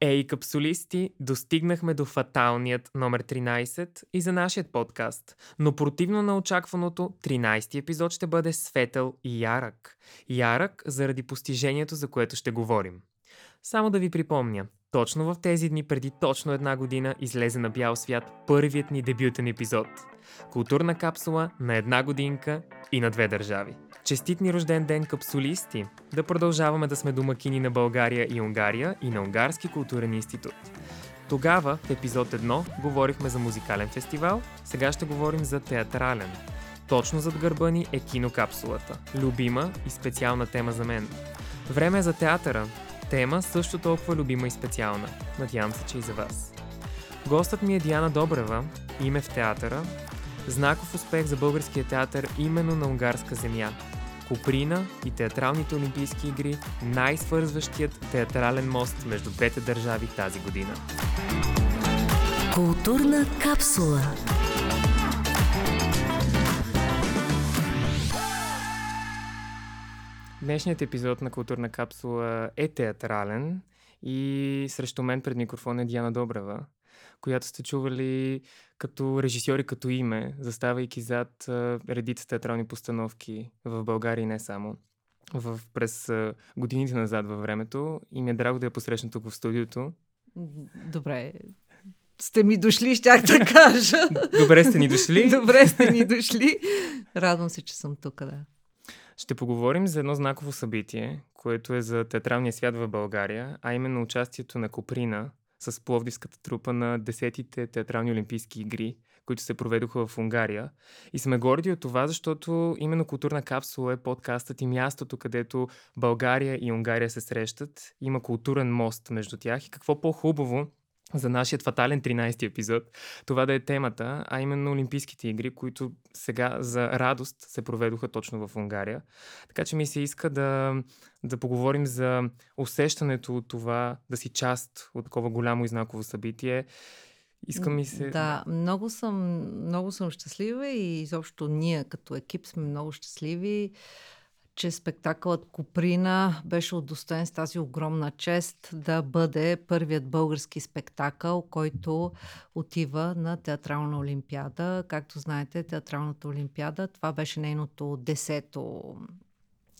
Ей, капсулисти, достигнахме до фаталният номер 13 и за нашият подкаст. Но противно на очакваното, 13-ти епизод ще бъде светъл и ярък. Ярък заради постижението, за което ще говорим. Само да ви припомня, точно в тези дни преди точно една година излезе на бял свят първият ни дебютен епизод. Културна капсула на една годинка и на две държави. Честит ни рожден ден, капсулисти! Да продължаваме да сме домакини на България и Унгария и на Унгарски културен институт. Тогава, в епизод 1, говорихме за музикален фестивал, сега ще говорим за театрален. Точно зад гърба ни е кинокапсулата. Любима и специална тема за мен. Време е за театъра. Тема също толкова любима и специална. Надявам се, че и за вас. Гостът ми е Диана Добрева, име в театъра, знаков успех за българския театър именно на унгарска земя. Куприна и театралните олимпийски игри най-свързващият театрален мост между двете държави тази година. Културна капсула Днешният епизод на Културна капсула е театрален и срещу мен пред микрофон е Диана Добрева, която сте чували като режисьори като име, заставайки зад а, редица театрални постановки в България и не само. В, през а, годините назад във времето и ми е драго да я посрещна тук в студиото. Добре, сте ми дошли, щях да кажа. Добре сте ни дошли. Добре сте ни дошли. Радвам се, че съм тук, да. Ще поговорим за едно знаково събитие, което е за театралния свят в България, а именно участието на Коприна с Пловдивската трупа на 10-те театрални олимпийски игри, които се проведоха в Унгария. И сме горди от това, защото именно Културна капсула е подкастът и мястото, където България и Унгария се срещат. Има културен мост между тях и какво по-хубаво за нашия фатален 13-ти епизод, това да е темата, а именно Олимпийските игри, които сега за радост се проведоха точно в Унгария. Така че ми се иска да, да поговорим за усещането от това да си част от такова голямо и знаково събитие. Иска ми се... Да, много съм, много съм щастлива и изобщо ние като екип сме много щастливи че спектакълът Куприна беше удостоен с тази огромна чест да бъде първият български спектакъл, който отива на Театрална олимпиада. Както знаете, Театралната олимпиада, това беше нейното десето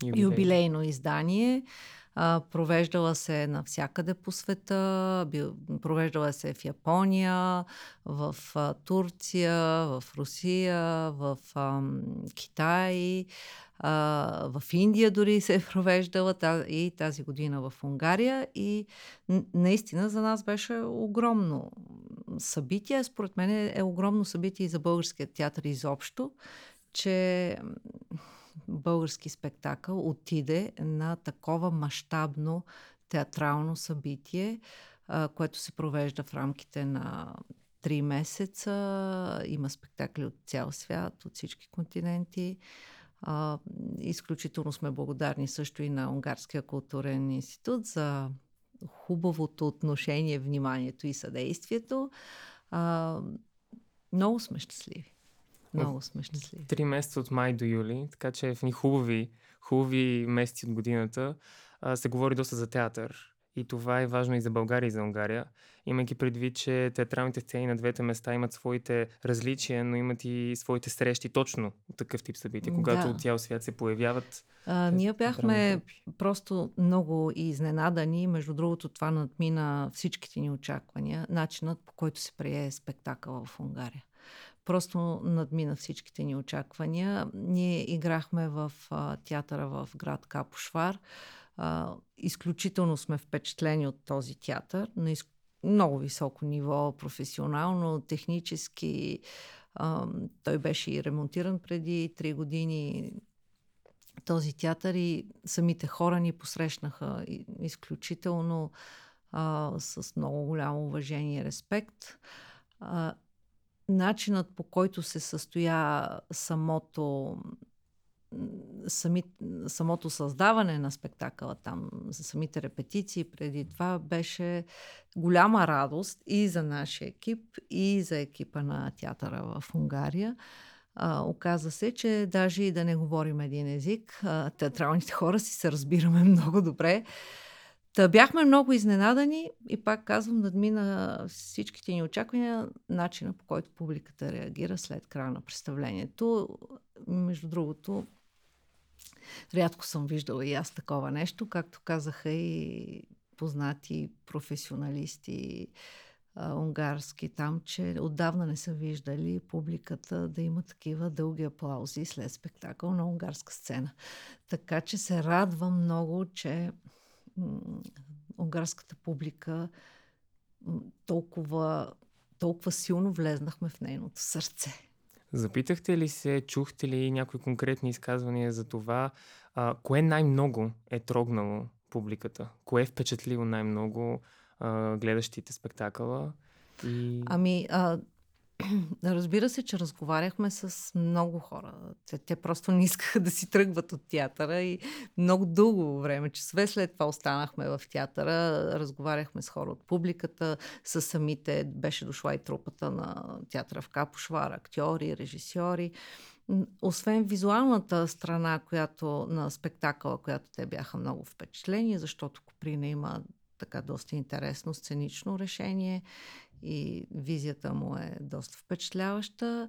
Юбилей. юбилейно издание. А, провеждала се навсякъде по света, провеждала се в Япония, в а, Турция, в Русия, в а, Китай, а, в Индия дори се е провеждала и тази година в Унгария. И наистина за нас беше огромно събитие. Според мен е, огромно събитие и за българския театър изобщо, че български спектакъл отиде на такова мащабно театрално събитие, а, което се провежда в рамките на три месеца. Има спектакли от цял свят, от всички континенти. А, изключително сме благодарни също и на Унгарския културен институт за хубавото отношение, вниманието и съдействието. А, много сме щастливи. Много сме щастливи. Три месеца от май до юли, така че в ни хубави, хубави месеци от годината а, се говори доста за театър. И това е важно и за България, и за Унгария, имайки предвид, че театралните сцени на двете места имат своите различия, но имат и своите срещи точно такъв тип събития, когато да. от цял свят се появяват. А, ние бяхме просто много изненадани. Между другото, това надмина всичките ни очаквания. Начинът по който се прие спектакъл в Унгария просто надмина всичките ни очаквания. Ние играхме в а, театъра в град Капошвар. А, изключително сме впечатлени от този театър на из... много високо ниво, професионално, технически. А, той беше и ремонтиран преди три години този театър и самите хора ни посрещнаха изключително а, с много голямо уважение и респект. А, начинът по който се състоя самото сами, самото създаване на спектакъла там, за самите репетиции преди това беше голяма радост и за нашия екип, и за екипа на театъра в Унгария. А, оказа се, че даже и да не говорим един език, а, театралните хора си се разбираме много добре. Та бяхме много изненадани и пак казвам, надмина всичките ни очаквания начина по който публиката реагира след края на представлението. Между другото, рядко съм виждала и аз такова нещо, както казаха и познати професионалисти унгарски там, че отдавна не са виждали публиката да има такива дълги аплаузи след спектакъл на унгарска сцена. Така че се радвам много, че унгарската публика толкова, толкова силно влезнахме в нейното сърце. Запитахте ли се, чухте ли някои конкретни изказвания за това, а, кое най-много е трогнало публиката? Кое е впечатлило най-много а, гледащите спектакъла? И... Ами, а, Разбира се, че разговаряхме с много хора. Те, те просто не искаха да си тръгват от театъра и много дълго време, часове след това останахме в театъра, разговаряхме с хора от публиката, с самите, беше дошла и трупата на театъра в Капошвар, актьори, режисьори. Освен визуалната страна която, на спектакъла, която те бяха много впечатлени, защото Коприна има така доста интересно сценично решение и визията му е доста впечатляваща.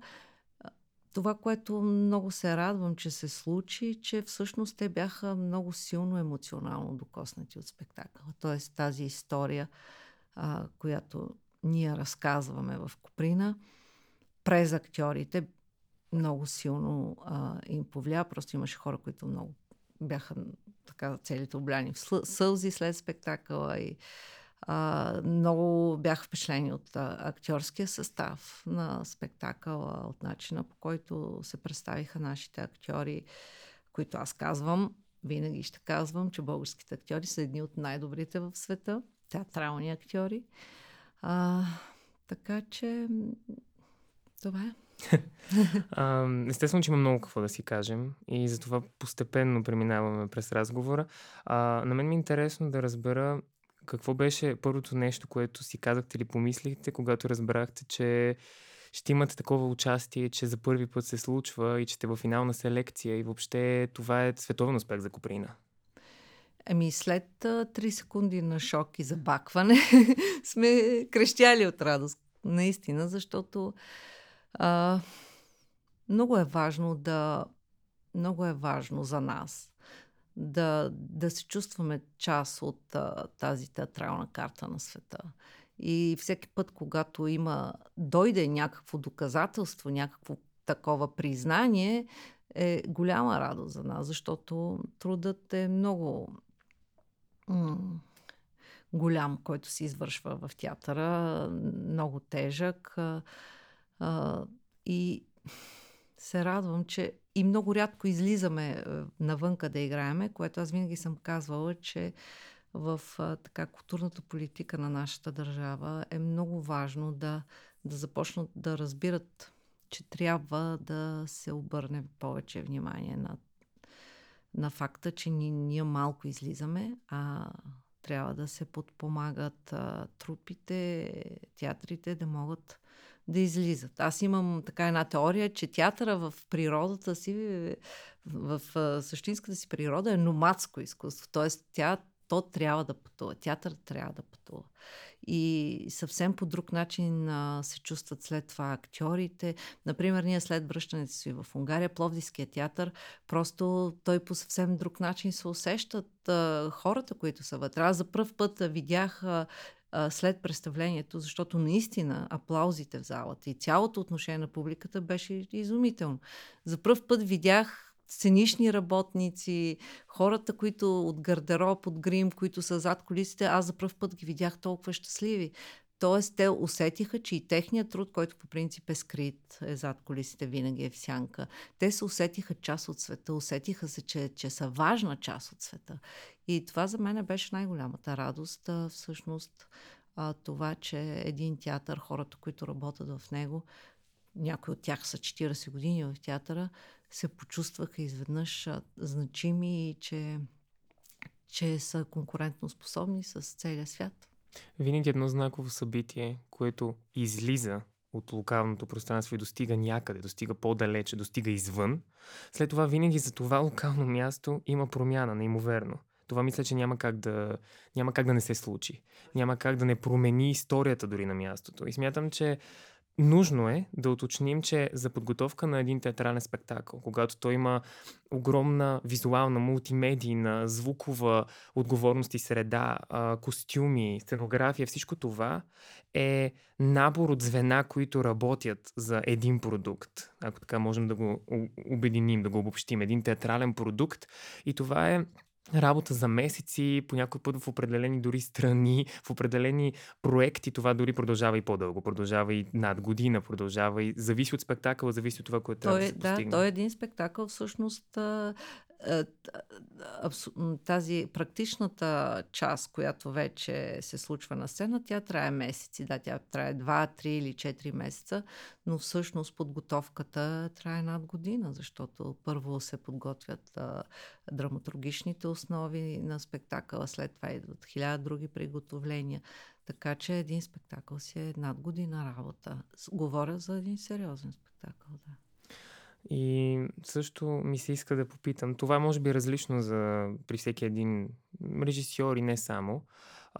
Това, което много се радвам, че се случи, че всъщност те бяха много силно емоционално докоснати от спектакъла. Тоест тази история, а, която ние разказваме в Коприна, през актьорите, много силно а, им повлия. Просто имаше хора, които много бяха така целите обляни в сълзи след спектакъла и а, много бях впечатлени от а, актьорския състав на спектакъла, от начина по който се представиха нашите актьори, които аз казвам, винаги ще казвам, че българските актьори са едни от най-добрите в света, театрални актьори. А, така че това е. Естествено, че има много какво да си кажем и затова постепенно преминаваме през разговора. А, на мен ми е интересно да разбера какво беше първото нещо, което си казахте или помислихте, когато разбрахте, че ще имате такова участие, че за първи път се случва и че сте в финална селекция и въобще това е световен успех за Коприна? Ами след 3 секунди на шок и забакване сме крещяли от радост. Наистина, защото а, много е важно да много е важно за нас да, да се чувстваме част от а, тази театрална карта на света. И всеки път, когато има, дойде някакво доказателство, някакво такова признание, е голяма радост за нас, защото трудът е много м- голям, който се извършва в театъра, много тежък. А, а, и се радвам, че и много рядко излизаме е, навънка да играеме, което аз винаги съм казвала, че в така културната политика на нашата държава е много важно да, да започнат да разбират, че трябва да се обърне повече внимание на, на факта, че ние, ние малко излизаме, а трябва да се подпомагат а, трупите, театрите да могат да излизат. Аз имам така една теория, че театъра в природата си, в, същинската си природа е номадско изкуство. Тоест, тя, то трябва да пътува. Театър трябва да пътува. И съвсем по друг начин а, се чувстват след това актьорите. Например, ние след връщането си в Унгария, Пловдивския театър, просто той по съвсем друг начин се усещат а, хората, които са вътре. Аз за първ път видях а, а, след представлението, защото наистина аплаузите в залата и цялото отношение на публиката беше изумително. За първ път видях сценични работници, хората, които от гардероб, от грим, които са зад колисите, аз за първ път ги видях толкова щастливи. Тоест, те усетиха, че и техният труд, който по принцип е скрит, е зад колисите, винаги е в сянка. Те се усетиха част от света, усетиха се, че, че са важна част от света. И това за мен беше най-голямата радост, всъщност, това, че един театър, хората, които работят в него, някои от тях са 40 години в театъра, се почувстваха изведнъж значими и че, че са конкурентно способни с целия свят. Винаги едно знаково събитие, което излиза от локалното пространство и достига някъде, достига по-далече, достига извън, след това винаги за това локално място има промяна, неимоверно. това мисля, че няма как да, няма как да не се случи. Няма как да не промени историята дори на мястото. И смятам, че Нужно е да уточним, че за подготовка на един театрален спектакъл, когато той има огромна визуална, мултимедийна, звукова отговорност и среда, костюми, сценография, всичко това е набор от звена, които работят за един продукт. Ако така можем да го обединим, да го обобщим. Един театрален продукт. И това е работа за месеци, по някой път в определени дори страни, в определени проекти това дори продължава и по-дълго, продължава и над година, продължава и зависи от спектакъла, зависи от това, което трябва да се постигне. Да, той е един спектакъл всъщност е, тази практичната част, която вече се случва на сцена, тя трае месеци. Да, тя трае 2, 3 или 4 месеца, но всъщност подготовката трае над година, защото първо се подготвят а, драматургичните основи на спектакъла, след това идват хиляда други приготовления. Така че един спектакъл си е над година работа. Говоря за един сериозен спектакъл, да. И също ми се иска да попитам, това може би е различно за, при всеки един режисьор и не само,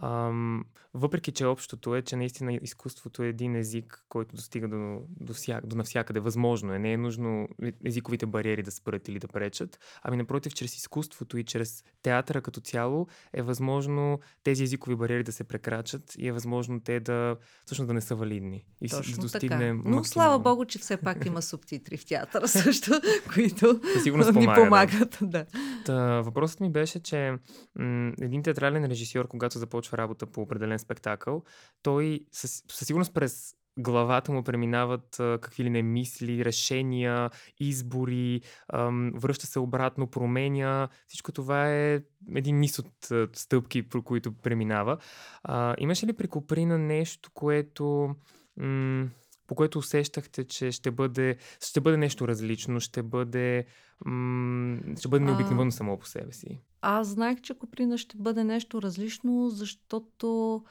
Ам, въпреки, че общото е, че наистина изкуството е един език, който достига до, до, вся, до навсякъде. Възможно е. Не е нужно езиковите бариери да спрат или да пречат. Ами напротив, чрез изкуството и чрез театъра като цяло е възможно тези езикови бариери да се прекрачат и е възможно те да всъщност да не са валидни. И Точно да достигне така. Но слава богу, че все пак има субтитри в театъра също, които ни помагат. Да. Та, въпросът ми беше, че м- един театрален режисьор, когато започва започва работа по определен спектакъл, той със, със сигурност през главата му преминават а, какви ли не мисли, решения, избори, ам, връща се обратно, променя. Всичко това е един низ от а, стъпки, по които преминава. А, имаше ли при Коприна нещо, което... М- по което усещахте, че ще бъде, ще бъде нещо различно, ще бъде, м- ще бъде необикновено само по себе си? Аз знаех, че Коприна ще бъде нещо различно, защото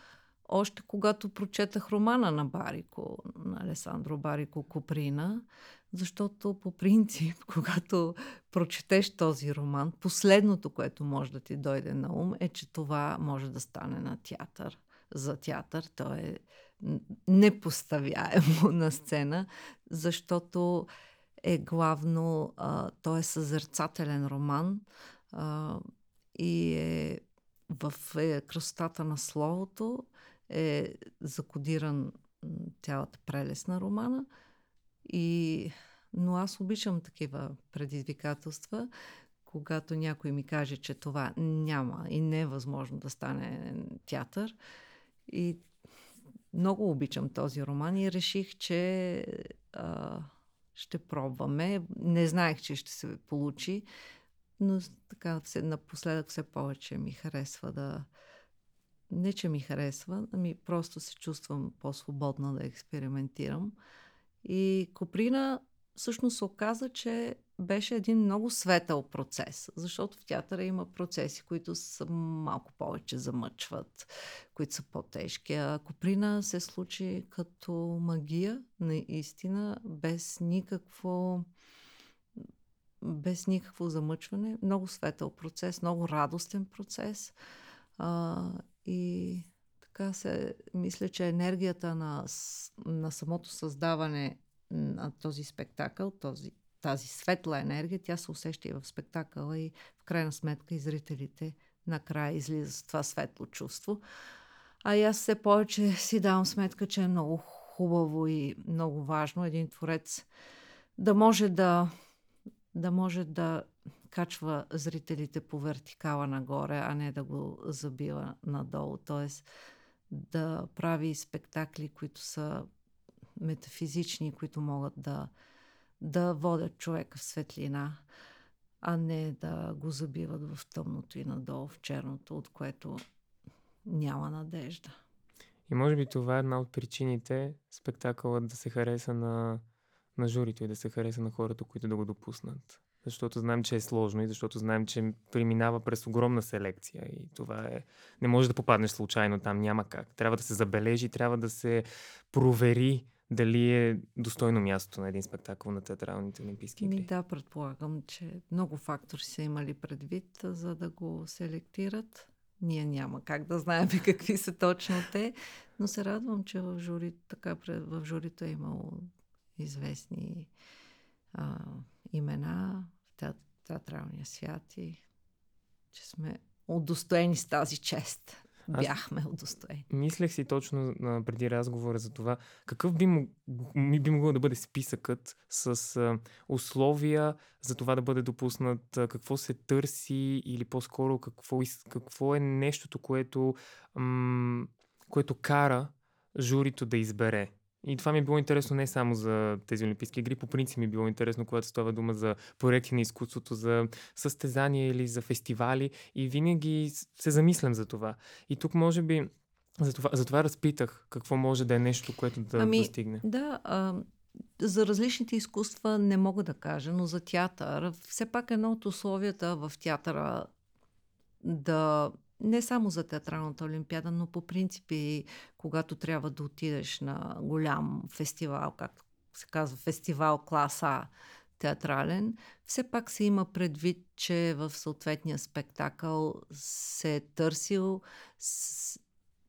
още когато прочетах романа на Барико, на Алесандро Барико Коприна, защото по принцип, когато прочетеш този роман, последното, което може да ти дойде на ум, е, че това може да стане на театър. За театър то е непоставяемо на сцена, защото е главно, а, той е съзерцателен роман а, и е в е, красотата на словото е закодиран цялата прелест на романа. И, но аз обичам такива предизвикателства, когато някой ми каже, че това няма и не е възможно да стане театър. И много обичам този роман и реших, че а, ще пробваме. Не знаех, че ще се получи, но така все, напоследък все повече ми харесва да... Не, че ми харесва, ами просто се чувствам по-свободна да експериментирам. И Коприна всъщност оказа, че беше един много светъл процес, защото в театъра има процеси, които са малко повече замъчват, които са по-тежки. А Коприна се случи като магия, наистина, без никакво без никакво замъчване. Много светъл процес, много радостен процес. А, и така се мисля, че енергията на, на самото създаване на този спектакъл, този, тази светла енергия, тя се усеща и в спектакъла и в крайна сметка и зрителите накрая излиза с това светло чувство. А и аз все повече си давам сметка, че е много хубаво и много важно един творец да може да, да може да качва зрителите по вертикала нагоре, а не да го забива надолу. Тоест да прави спектакли, които са метафизични, които могат да, да водят човека в светлина, а не да го забиват в тъмното и надолу в черното, от което няма надежда. И може би това е една от причините спектакълът да се хареса на, на журито и да се хареса на хората, които да го допуснат. Защото знаем, че е сложно и защото знаем, че преминава през огромна селекция и това е... Не може да попаднеш случайно там, няма как. Трябва да се забележи, трябва да се провери дали е достойно място на един спектакъл на театралните олимпийски игри? Ми да, предполагам, че много фактори са имали предвид, за да го селектират. Ние няма как да знаем какви са точно те, но се радвам, че в, жури, така, в журито е имало известни а, имена в театралния свят и че сме удостоени с тази чест. Бяхме удостоени. Мислех си точно а, преди разговора за това, какъв би, мог, би могло да бъде списъкът с а, условия за това да бъде допуснат, а, какво се търси или по-скоро какво, какво е нещото, което, м- което кара журито да избере и това ми е било интересно не само за тези Олимпийски игри, по принцип ми е било интересно, когато става дума за проекти на изкуството, за състезания или за фестивали и винаги се замислям за това. И тук може би затова, затова разпитах какво може да е нещо, което да ами, достигне. Да, а, за различните изкуства не мога да кажа, но за театър, все пак едно от условията в театъра да не само за театралната олимпиада, но по принципи, когато трябва да отидеш на голям фестивал, както се казва, фестивал класа театрален, все пак се има предвид, че в съответния спектакъл се е търсил с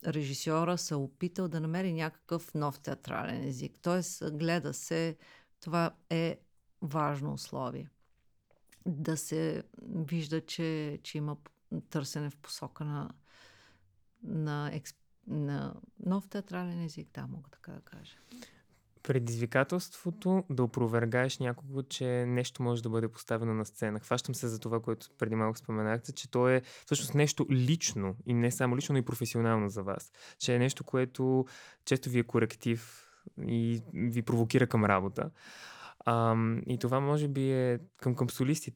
режисьора се е опитал да намери някакъв нов театрален език. Тоест, гледа се, това е важно условие. Да се вижда, че, че има търсене в посока на, на, експ, на нов театрален език, да, мога така да кажа. Предизвикателството да опровергаеш някого, че нещо може да бъде поставено на сцена. Хващам се за това, което преди малко споменахте, че то е всъщност нещо лично и не само лично, но и професионално за вас. Че е нещо, което често ви е коректив и ви провокира към работа. А, и това може би е към, към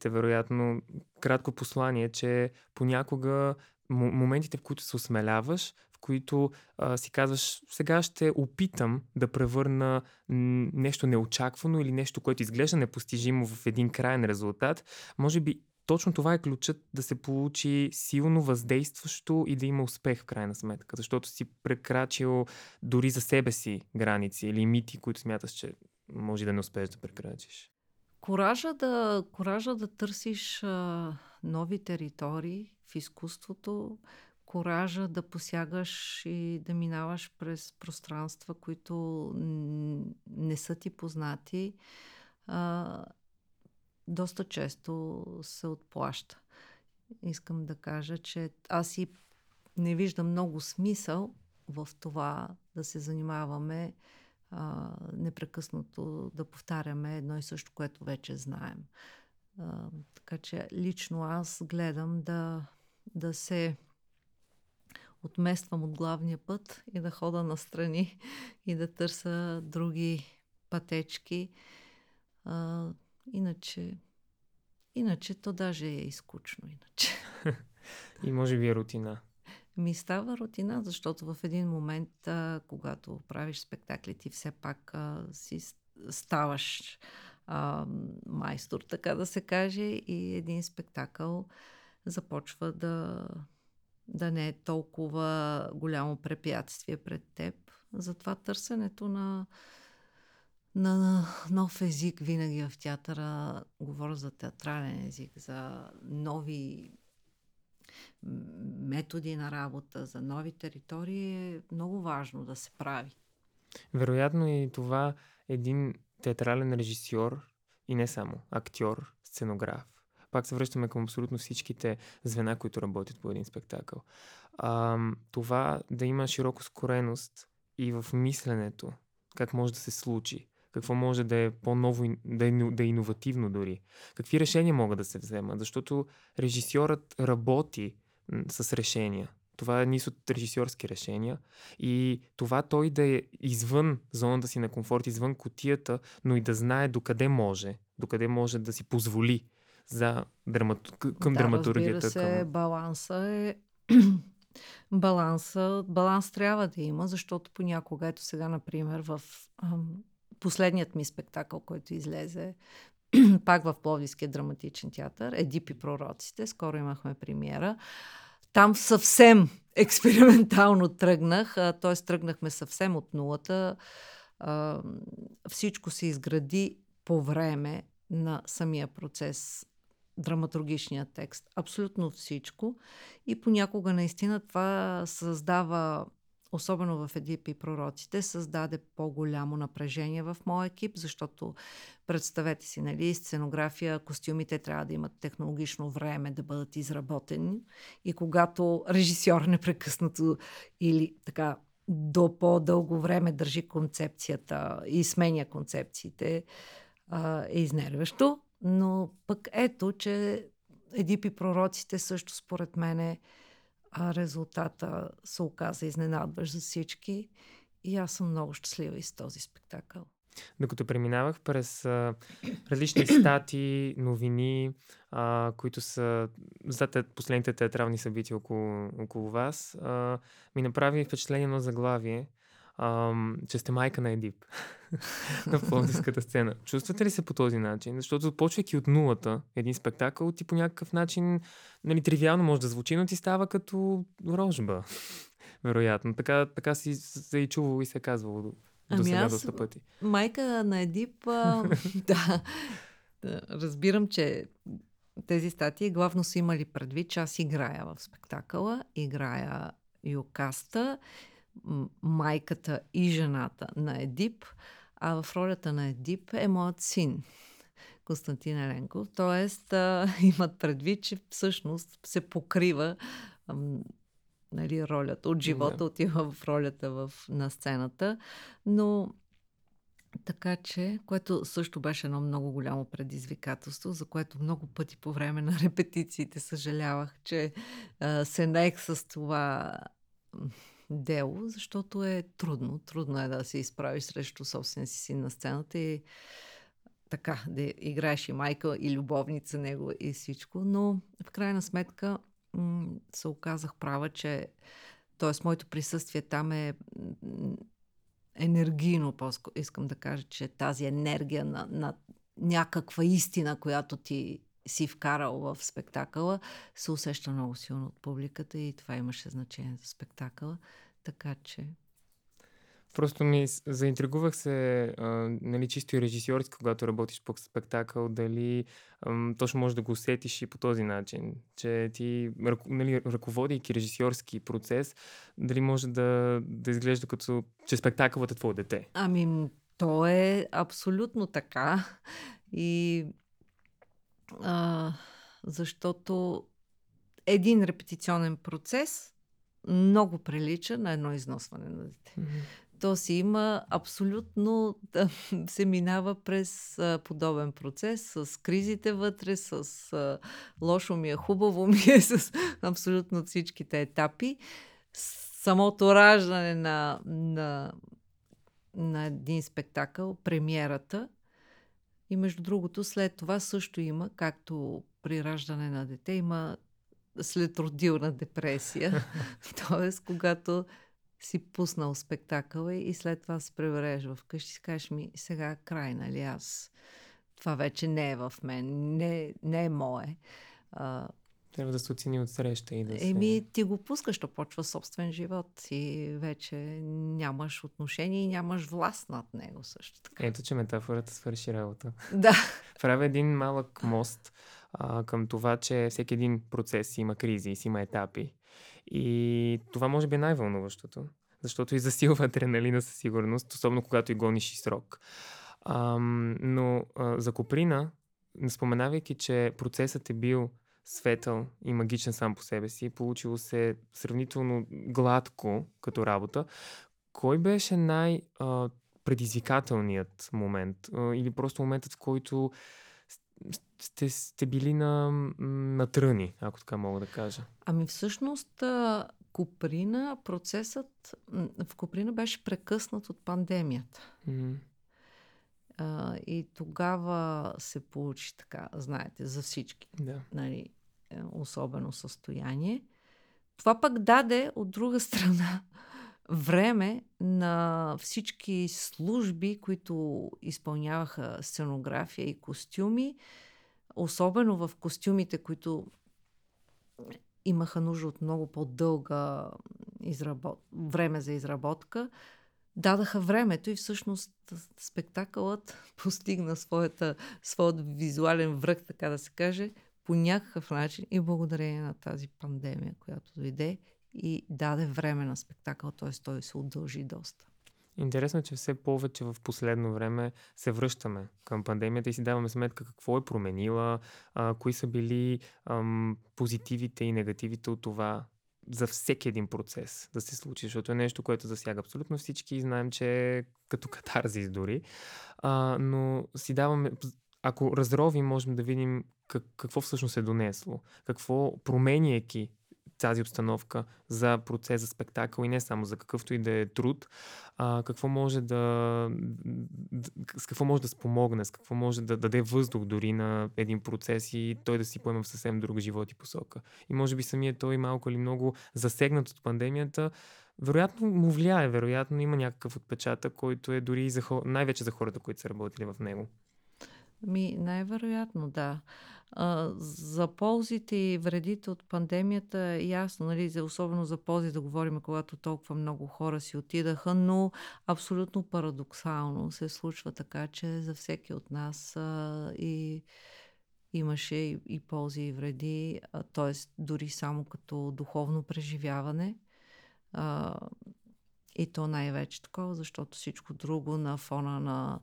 вероятно, кратко послание, че понякога моментите, в които се осмеляваш, в които а, си казваш, сега ще опитам да превърна нещо неочаквано или нещо, което изглежда непостижимо в един крайен резултат, може би точно това е ключът да се получи силно въздействащо и да има успех в крайна сметка, защото си прекрачил дори за себе си граници, лимити, които смяташ, че може да не успееш да прекрачиш. Коража да, коража да търсиш а, нови територии в изкуството, коража да посягаш и да минаваш през пространства, които не са ти познати, а, доста често се отплаща. Искам да кажа, че аз и не виждам много смисъл в това да се занимаваме непрекъснато да повтаряме едно и също, което вече знаем. А, така че лично аз гледам да, да се отмествам от главния път и да хода настрани и да търся други пътечки. А, иначе, иначе то даже е изкучно. Иначе. И може би е рутина ми става рутина, защото в един момент, а, когато правиш спектакли, ти все пак а, си ставаш а, майстор, така да се каже, и един спектакъл започва да, да не е толкова голямо препятствие пред теб. Затова търсенето на, на нов език винаги в театъра, говоря за театрален език, за нови методи на работа, за нови територии е много важно да се прави. Вероятно и това един театрален режисьор и не само, актьор, сценограф. Пак се връщаме към абсолютно всичките звена, които работят по един спектакъл. А, това да има широко скореност и в мисленето, как може да се случи, какво може да е по-ново, да е, да е иновативно дори, какви решения могат да се вземат, защото режисьорът работи с решения. Това е от режисьорски решения. И това той да е извън зоната си на комфорт, извън котията, но и да знае докъде може, докъде може да си позволи за драмату... към да, драматургията. Се, към... баланса е баланса, баланс трябва да има, защото понякога, ето сега, например, в ам, последният ми спектакъл, който излезе, пак в Пловдивския драматичен театър, Едипи пророците, скоро имахме премиера, там съвсем експериментално тръгнах, т.е. тръгнахме съвсем от нулата. Всичко се изгради по време на самия процес, драматургичния текст. Абсолютно всичко. И понякога наистина това създава особено в Едип и пророците, създаде по-голямо напрежение в моя екип, защото представете си, нали, сценография, костюмите трябва да имат технологично време да бъдат изработени и когато режисьор непрекъснато или така до по-дълго време държи концепцията и сменя концепциите, е изнервящо. Но пък ето, че Едип и пророците също според мен е а резултата се оказа изненадващ за всички. И аз съм много щастлива и с този спектакъл. Докато преминавах през а, различни стати, новини, а, които са за те, последните театрални събития около, около вас, а, ми направи впечатление на заглавие, че сте майка на Едип на пловдивската сцена. Чувствате ли се по този начин? Защото започвайки от нулата един спектакъл, ти по някакъв начин, нали, тривиално може да звучи, но ти става като рожба. Вероятно. Така, така си се и чувало и се е казвало до, ами до сега доста пъти. Майка на Едип, а, да, да, разбирам, че тези статии главно са имали предвид, че аз играя в спектакъла, играя Юкаста майката и жената на Едип, а в ролята на Едип е моят син. Константин Еленков. Тоест, а, имат предвид, че всъщност се покрива а, нали, ролята от живота, да. отива в ролята в, на сцената. Но така че, което също беше едно много голямо предизвикателство, за което много пъти по време на репетициите съжалявах, че а, се наех с това дело, защото е трудно. Трудно е да се изправиш срещу собствения си син на сцената и така, да играеш и майка, и любовница него и всичко. Но в крайна сметка се оказах права, че т.е. моето присъствие там е енергийно, по искам да кажа, че тази енергия на, на някаква истина, която ти си вкарал в спектакъла, се усеща много силно от публиката и това имаше значение за спектакъла. Така че. Просто ми заинтригувах се, а, нали, чисто и режисьорски, когато работиш по спектакъл, дали а, точно можеш да го усетиш и по този начин, че ти, нали, ръководейки режисьорски процес, дали може да, да изглежда като, че спектакълът е твое дете. Ами, то е абсолютно така. И а, защото един репетиционен процес много прилича на едно износване на дете. Mm-hmm. То си има абсолютно, да, се минава през а, подобен процес, с кризите вътре, с а, лошо ми е, хубаво ми е, с абсолютно всичките етапи. Самото раждане на, на, на един спектакъл, премиерата, и между другото, след това също има, както при раждане на дете, има след родилна депресия. Тоест, когато си пуснал спектакъла и след това се превареш в къщи, си кажеш ми, сега край, нали аз. Това вече не е в мен, не, не е мое. А, трябва да се оцени от среща и да се... Еми, ти го пускаш, то почва собствен живот и вече нямаш отношение и нямаш власт над него също така. Ето, че метафората свърши работа. Да. Правя един малък мост а, към това, че всеки един процес има кризи и си има етапи. И това може би е най-вълнуващото, защото и засилва адреналина със сигурност, особено когато и гониш и срок. А, но а, за Коприна, споменавайки, че процесът е бил светъл и магичен сам по себе си, получило се сравнително гладко като работа, кой беше най- предизвикателният момент или просто моментът, в който сте, сте били на, на тръни, ако така мога да кажа? Ами всъщност Куприна, процесът в Куприна беше прекъснат от пандемията. Mm-hmm. А, и тогава се получи така, знаете, за всички. Да. Нали, е, особено състояние. Това пък даде от друга страна време на всички служби, които изпълняваха сценография и костюми, особено в костюмите, които имаха нужда от много по-дълга изработ... време за изработка, дадаха времето и всъщност спектакълът постигна своята, своят визуален връх, така да се каже, по някакъв начин и благодарение на тази пандемия, която дойде и даде време на спектакъл, т.е. той се удължи доста. Интересно е, че все повече в последно време се връщаме към пандемията и си даваме сметка какво е променила, а, кои са били ам, позитивите и негативите от това за всеки един процес да се случи, защото е нещо, което засяга абсолютно всички и знаем, че е като катарзис дори. А, но си даваме, ако разровим, можем да видим как, какво всъщност е донесло, какво променяйки тази обстановка за процес, за спектакъл и не само за какъвто и да е труд, а, какво може да, с какво може да спомогне, с какво може да даде въздух дори на един процес и той да си поема в съвсем друг живот и посока. И може би самият той малко или много засегнат от пандемията, вероятно му влияе, вероятно има някакъв отпечатък, който е дори за, най-вече за хората, които са работили в него. Ми, най-вероятно, да. За ползите и вредите от пандемията е ясно, нали, особено за ползи да говорим, когато толкова много хора си отидаха, но абсолютно парадоксално се случва така, че за всеки от нас а, и имаше и, и ползи и вреди, т.е. дори само като духовно преживяване. А, и то най-вече такова, защото всичко друго на фона на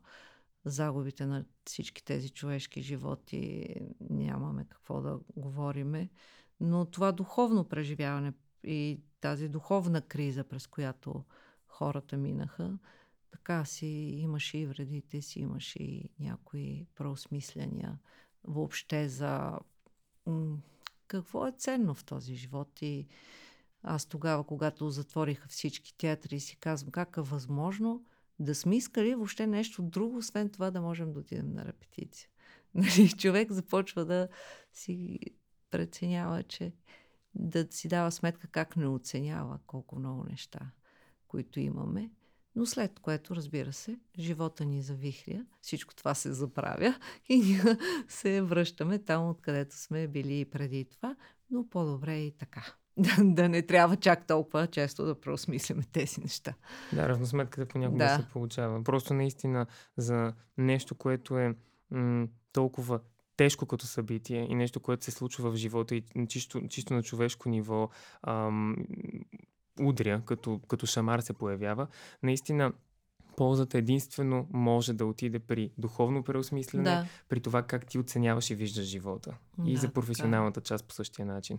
загубите на всички тези човешки животи нямаме какво да говориме. Но това духовно преживяване и тази духовна криза, през която хората минаха, така си имаше и вредите си, имаше и някои преосмисляния въобще за какво е ценно в този живот. И аз тогава, когато затвориха всички театри, си казвам как е възможно да сме искали въобще нещо друго, освен това да можем да отидем на репетиция. Нали, човек започва да си преценява, че да си дава сметка как не оценява колко много неща, които имаме. Но след което, разбира се, живота ни завихря, всичко това се заправя и ние се връщаме там, откъдето сме били преди това, но по-добре и така да, да не трябва чак толкова често да преосмисляме тези неща. Да, равносметката понякога да. се получава. Просто наистина за нещо, което е м- толкова тежко като събитие и нещо, което се случва в живота и чисто, чисто на човешко ниво ам, удря, като, като шамар се появява, наистина ползата единствено може да отиде при духовно преосмислене, да. при това как ти оценяваш и виждаш живота. Да, и за професионалната така. част по същия начин.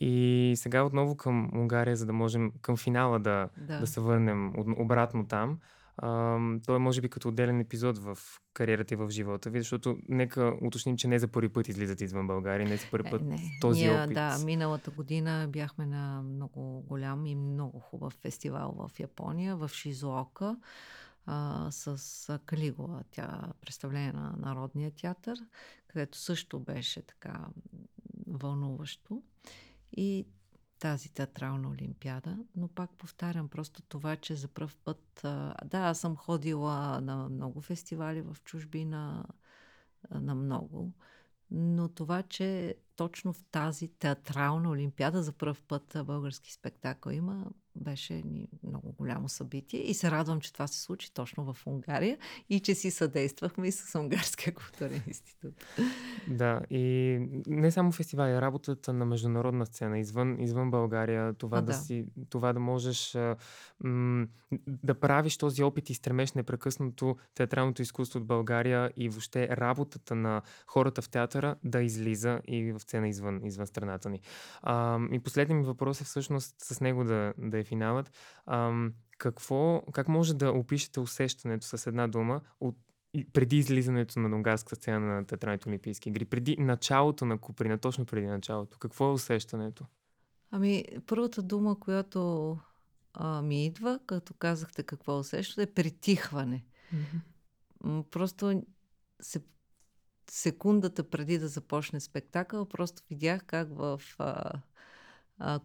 И сега отново към Унгария, за да можем към финала да, да. да се върнем обратно там. Uh, той е може би като отделен епизод в кариерата и в живота ви, защото нека уточним, че не за първи път излизат извън България, не за първи път не, не. този Ние, опит. Да, миналата година бяхме на много голям и много хубав фестивал в Япония, в Шизуока а, с Калигула, тя представление на Народния театър, където също беше така вълнуващо. И тази театрална олимпиада, но пак повтарям просто това, че за първ път, а, да, аз съм ходила на много фестивали в чужбина, на много, но това, че точно в тази театрална олимпиада за първ път български спектакъл има, беше много голямо събитие и се радвам, че това се случи точно в Унгария и че си съдействахме и с Унгарския културен институт. Да, и не само фестивали, работата на международна сцена, извън, извън България, това, а, да. да си, това да можеш м- да правиш този опит и стремеш непрекъснато театралното изкуство от България и въобще работата на хората в театъра да излиза и в сцена извън, извън страната ни. А, и последният ми въпрос е всъщност с него да, да е финалът. Ам, какво, как може да опишете усещането с една дума от преди излизането на унгарската сцена на Театралните олимпийски игри, преди началото на Куприна, точно преди началото, какво е усещането? Ами, първата дума, която а, ми идва, като казахте какво усещате, е притихване. Mm-hmm. Просто се, секундата преди да започне спектакъл, просто видях как в а,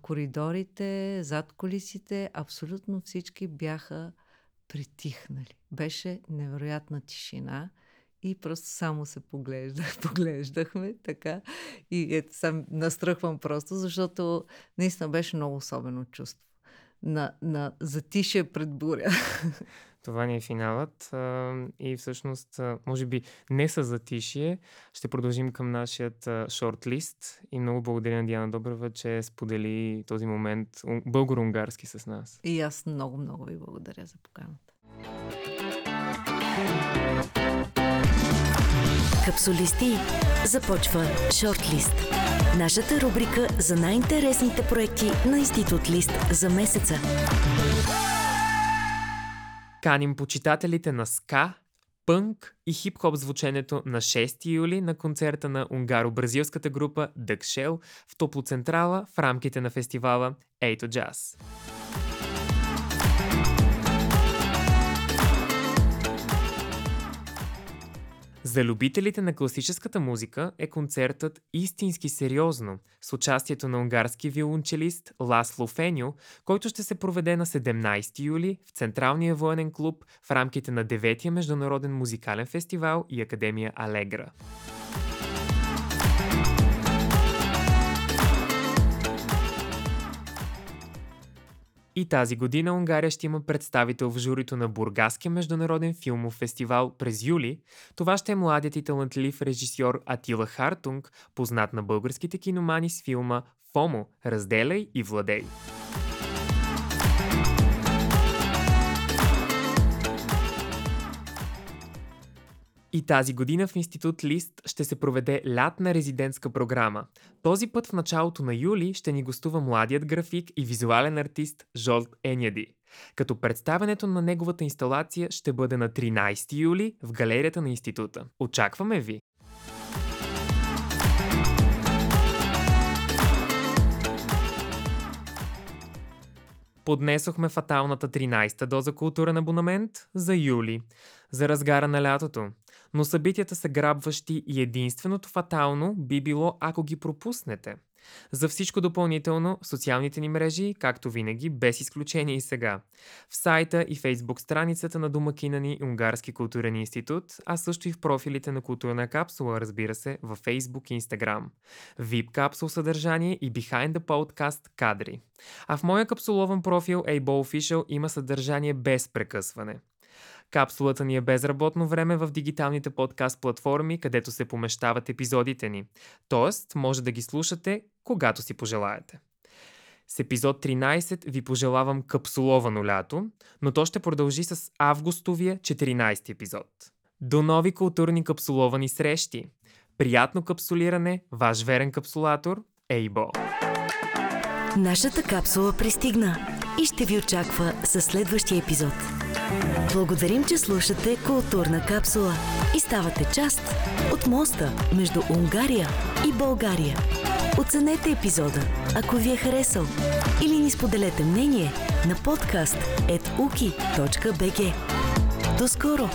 коридорите, зад колисите, абсолютно всички бяха притихнали. Беше невероятна тишина и просто само се поглеждах, поглеждахме така и ето сам настръхвам просто, защото наистина беше много особено чувство. На, на затише пред буря. Това ни е финалът и всъщност, може би не с затишие, ще продължим към нашият шортлист и много благодаря на Диана Добрева, че сподели този момент българо-унгарски с нас. И аз много, много ви благодаря за поканата. Капсулисти започва шортлист. Нашата рубрика за най-интересните проекти на Институт Лист за месеца. Каним почитателите на ска, пънк и хип-хоп звученето на 6 юли на концерта на унгаро-бразилската група Дъкшел в Топлоцентрала в рамките на фестивала Ейто Jazz. За любителите на класическата музика е концертът истински сериозно, с участието на унгарски виолончелист Ласло Феню, който ще се проведе на 17 юли в Централния военен клуб в рамките на 9-я Международен музикален фестивал и Академия Алегра. И тази година Унгария ще има представител в журито на Бургаския международен филмов фестивал през юли. Това ще е младият и талантлив режисьор Атила Хартунг, познат на българските киномани с филма «Фомо. Разделяй и владей». И тази година в Институт Лист ще се проведе лятна резидентска програма. Този път в началото на юли ще ни гостува младият график и визуален артист Жолт Еняди. Като представенето на неговата инсталация ще бъде на 13 юли в галерията на института. Очакваме ви! Поднесохме фаталната 13-та доза културен абонамент за юли, за разгара на лятото но събитията са грабващи и единственото фатално би било, ако ги пропуснете. За всичко допълнително, социалните ни мрежи, както винаги, без изключение и сега. В сайта и фейсбук страницата на домакина ни Унгарски културен институт, а също и в профилите на културна капсула, разбира се, във фейсбук и инстаграм. VIP капсул съдържание и Behind the Podcast кадри. А в моя капсулован профил Able Official има съдържание без прекъсване. Капсулата ни е безработно време в дигиталните подкаст платформи, където се помещават епизодите ни. Тоест, може да ги слушате, когато си пожелаете. С епизод 13 ви пожелавам капсуловано лято, но то ще продължи с августовия 14 епизод. До нови културни капсуловани срещи! Приятно капсулиране, ваш верен капсулатор Ейбо. Нашата капсула пристигна и ще ви очаква със следващия епизод. Благодарим, че слушате Културна капсула и ставате част от моста между Унгария и България. Оценете епизода, ако ви е харесал, или ни споделете мнение на подкаст.uki.bg. До скоро!